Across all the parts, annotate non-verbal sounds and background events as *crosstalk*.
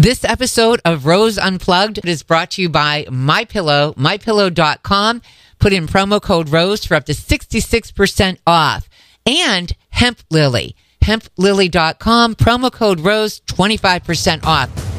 This episode of Rose Unplugged is brought to you by My Pillow, mypillow.com. Put in promo code ROSE for up to 66% off. And Hemp Lily, hemplily.com, promo code ROSE, 25% off.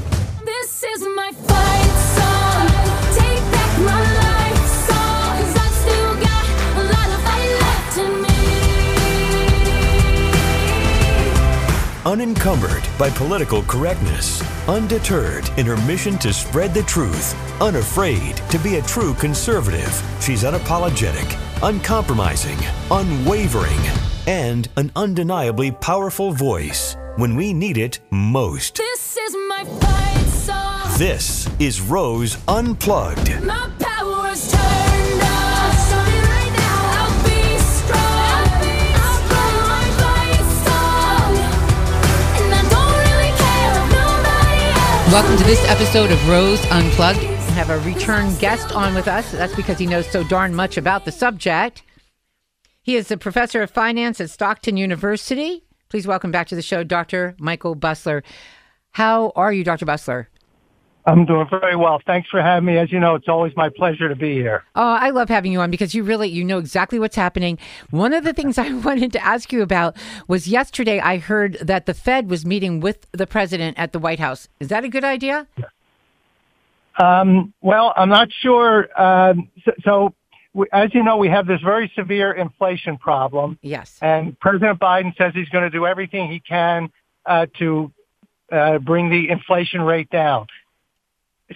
Unencumbered by political correctness, undeterred in her mission to spread the truth, unafraid to be a true conservative, she's unapologetic, uncompromising, unwavering, and an undeniably powerful voice when we need it most. This is my fight song. This is Rose Unplugged. My Welcome to this episode of Rose Unplugged. We have a return guest on with us. That's because he knows so darn much about the subject. He is a professor of finance at Stockton University. Please welcome back to the show, Dr. Michael Busler. How are you, Dr. Busler? I'm doing very well. Thanks for having me. As you know, it's always my pleasure to be here. Oh, I love having you on because you really you know exactly what's happening. One of the things I *laughs* wanted to ask you about was yesterday I heard that the Fed was meeting with the president at the White House. Is that a good idea? Um, well, I'm not sure. Um, so, so we, as you know, we have this very severe inflation problem, Yes. and President Biden says he's going to do everything he can uh, to uh, bring the inflation rate down.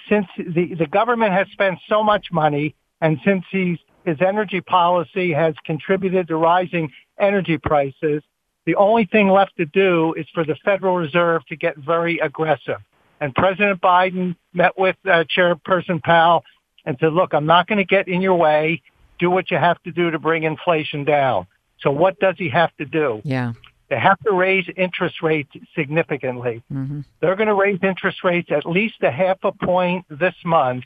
Since the, the government has spent so much money, and since he's, his energy policy has contributed to rising energy prices, the only thing left to do is for the Federal Reserve to get very aggressive. And President Biden met with uh, Chairperson Powell and said, look, I'm not going to get in your way. Do what you have to do to bring inflation down. So what does he have to do? Yeah. They have to raise interest rates significantly. hmm They're going to raise interest rates at least a half a point this month,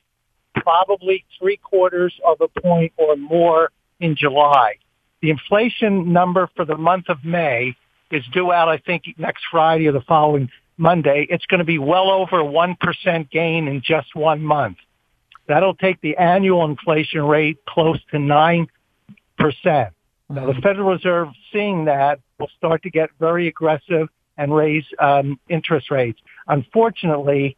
probably three quarters of a point or more in July. The inflation number for the month of May is due out, I think, next Friday or the following Monday. It's going to be well over 1% gain in just one month. That'll take the annual inflation rate close to 9%. Now, the Federal Reserve, seeing that, will start to get very aggressive and raise um, interest rates. Unfortunately,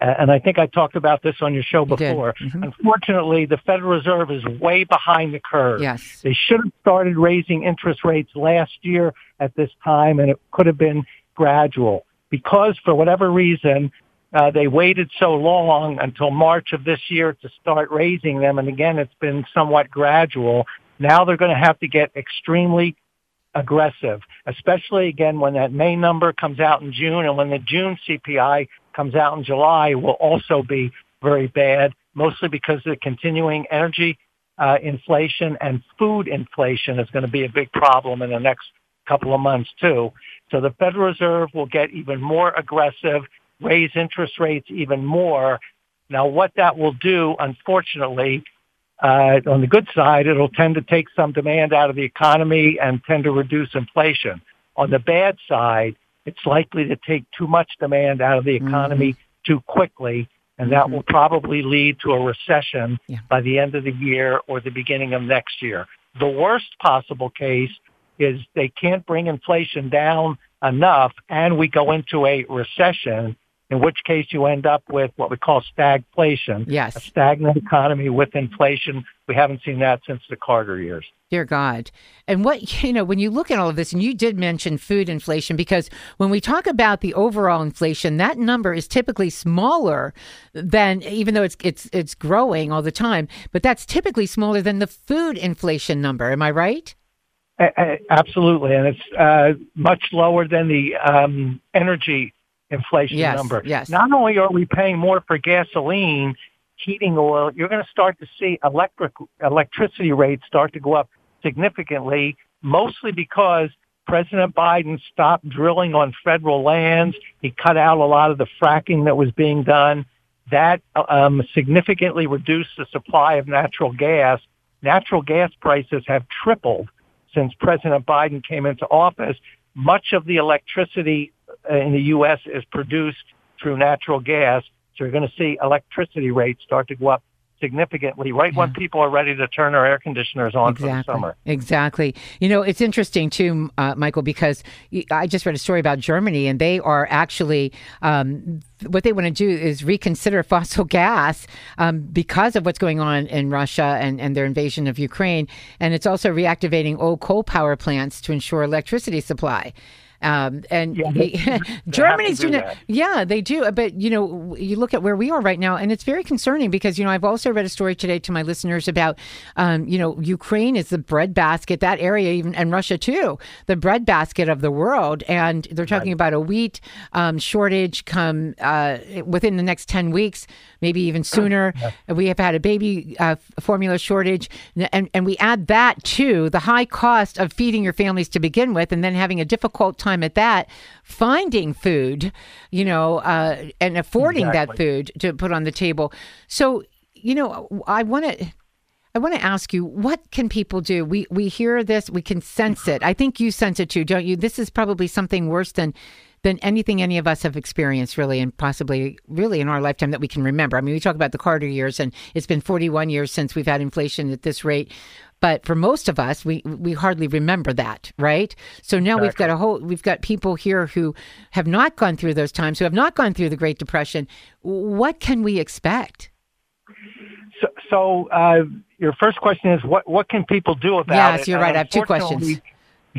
uh, and I think I talked about this on your show You before. Mhm. Unfortunately, the Federal Reserve is way behind the curve. Yes. They should have started raising interest rates last year at this time, and it could have been gradual. Because for whatever reason, uh, they waited so long until March of this year to start raising them, and again, it's been somewhat gradual. Now they're going to have to get extremely aggressive, especially again when that May number comes out in June and when the June CPI comes out in July will also be very bad, mostly because the continuing energy uh, inflation and food inflation is going to be a big problem in the next couple of months too. So the Federal Reserve will get even more aggressive, raise interest rates even more. Now what that will do, unfortunately, uh, on the good side, it'll tend to take some demand out of the economy and tend to reduce inflation. On the bad side, it's likely to take too much demand out of the economy too quickly, and that will probably lead to a recession Yeah. by the end of the year or the beginning of next year. The worst possible case is they can't bring inflation down enough and we go into a recession, in which case you end up with what we call stagflation Yes. a stagnant economy with inflation. We haven't seen that since the Carter years. Dear God. And what, *laughs* you know, when you look at all of this, and you did mention food inflation, because when we talk about the overall inflation, that number is typically smaller than, even though it's, it's, it's growing all the time, but that's typically smaller than the food inflation number. Am I right? Absolutely, and it's uh, much lower than the um, energy inflation Yes, number. yes. Not only are we paying more for gasoline, heating oil, you're going to start to see electric electricity rates start to go up significantly, mostly because President Biden stopped drilling on federal lands. He cut out a lot of the fracking that was being done. That um, significantly reduced the supply of natural gas. Natural gas prices have tripled since President Biden came into office. Much of the electricity in the U.S. is produced through natural gas. So you're going to see electricity rates start to go up significantly right when people are ready to turn their air conditioners on for the Exactly. summer. Exactly. You know, it's interesting too, uh, Michael, because I just read a story about Germany, and they are actually um, what they want to do is reconsider *laughs* fossil gas um, because of what's going on in Russia and, and their invasion of Ukraine, and it's also reactivating old coal power plants to ensure electricity supply. Um, and Yeah, they- *laughs* Germany's doing that. Yeah, they do. But you know, you look at where we are right now, and it's very concerning because you know I've also read a story today to my listeners about, um, you know, Ukraine is the breadbasket, that area, even and Russia too, the breadbasket of the world, and they're talking about a wheat um, shortage come uh, within the next ten weeks, maybe even *clears throat* sooner. We have had a baby uh, formula shortage, and and we add that to the high cost of feeding your families to begin with, and then having a difficult time at that, finding food, you know, uh, and affording that food to put on the table. So, you know, I want to. I want to ask you, what can people do? We we hear this, we can sense it. I think you sense it too, don't you? This is probably something worse than than anything any of us have experienced, really, and possibly really in our lifetime that we can remember. I mean, we talk about the Carter years, and it's been 41 years since we've had inflation at this rate. But for most of us, we we hardly remember that, right? So now we've got a whole we've got people here who have not gone through those times, who have not gone through the Great Depression. What can we expect? So, so uh, your first question is what what can people do about it? Yes, you're right. I have two questions.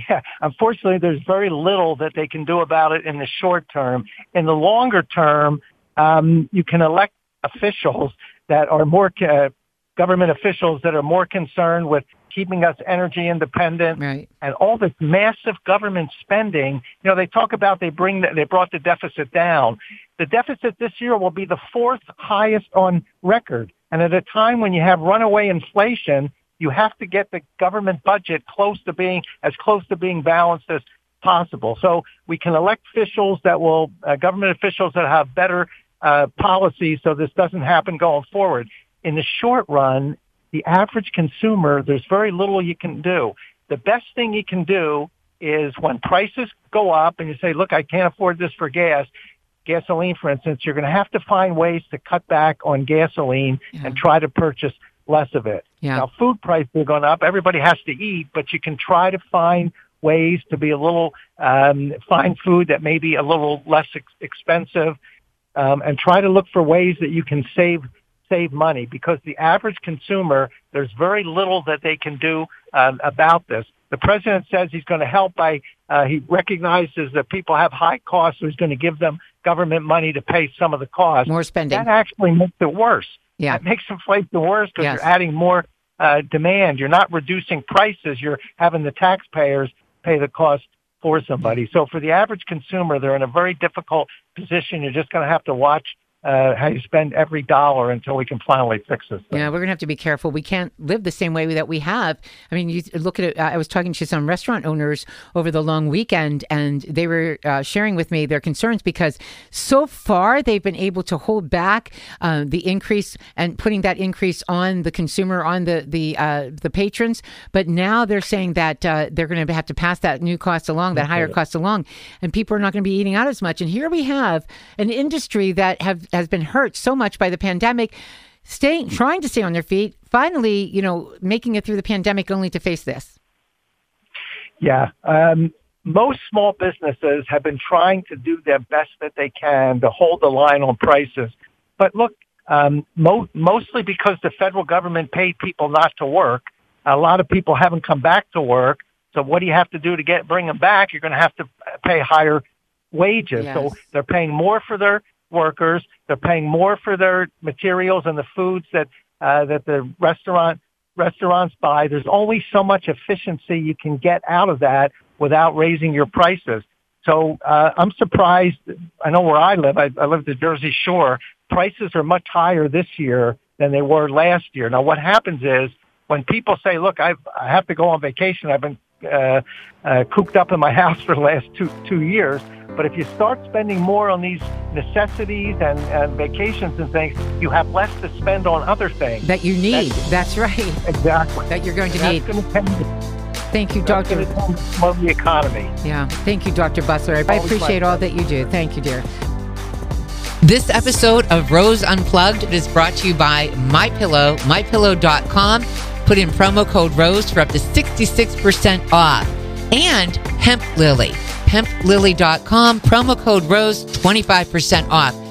*laughs* Yeah, unfortunately, there's very little that they can do about it in the short term. In the longer term, um, you can elect officials that are more uh, government officials that are more concerned with keeping us energy independent Right. and all this massive government spending. You know, they talk about they bring the, they brought the deficit down. The deficit this year will be the fourth highest on record. And at a time when you have runaway inflation, you have to get the government budget close to being as close to being balanced as possible. So we can elect officials that will uh, government officials that have better uh, policies so this doesn't happen going forward. In the short run, the average consumer, there's very little you can do. The best thing you can do is when prices go up and you say, look, I can't afford this for gas, gasoline, for instance, you're going to have to find ways to cut back on gasoline and try to purchase less of it. Yeah. Now, food prices are going up. Everybody has to eat, but you can try to find ways to be a little, um, find food that may be a little less ex- expensive um, and try to look for ways that you can save save money because the average consumer there's very little that they can do um, about this. The president says he's going to help by uh, he recognizes that people have high costs, so he's going to give them government money to pay some of the costs. More spending. That actually makes it worse. Yeah. That makes inflation worse because Yes. you're adding more uh, demand. You're not reducing prices. You're having the taxpayers pay the cost for somebody. So for the average consumer, they're in a very difficult position. You're just going to have to watch uh, how you spend every dollar until we can finally fix this. Thing. Yeah, we're gonna have to be careful. We can't live the same way that we have. I mean, you look at it. I was talking to some restaurant owners over the long weekend, and they were uh, sharing with me their concerns because so far they've been able to hold back um, the increase and putting that increase on the consumer, on the the uh, the patrons. But now they're saying that uh, they're going to have to pass that new cost along, that higher cost along, and people are not going to be eating out as much. And here we have an industry that have has been hurt so much by the pandemic staying trying to stay on their feet finally you know making it through the pandemic only to face this Yeah. Um, most small businesses have been trying to do their best that they can to hold the line on prices. But look, um, mo- mostly because the federal government paid people not to work, a lot of people haven't come back to work. So what do you have to do to get bring them back? You're going to have to pay higher wages. Yes. So they're paying more for their workers. They're paying more for their materials and the foods that uh, that the restaurant restaurants buy. There's only so much efficiency you can get out of that without raising your prices. So uh, I'm surprised. I know where I live. I, I live at the Jersey Shore. Prices are much higher this year than they were last year. Now, what happens is when people say, "Look, I've, I have to go on vacation. I've been uh, uh, cooped up in my *laughs* house for the last two two years." But if you start spending more on these necessities and, and vacations and things, you have less to spend on other things. that you need that's right Exactly. that you're going to That's need going to tend thank you That's dr tend the economy. yeah thank you dr Busler i Always appreciate all that you do thank you dear This episode of Rose Unplugged is brought to you by My MyPillow, mypillow.com. Put in promo code ROSE for up to 66% off. And Hemp Lily, hemplily.com, promo code ROSE, 25% off.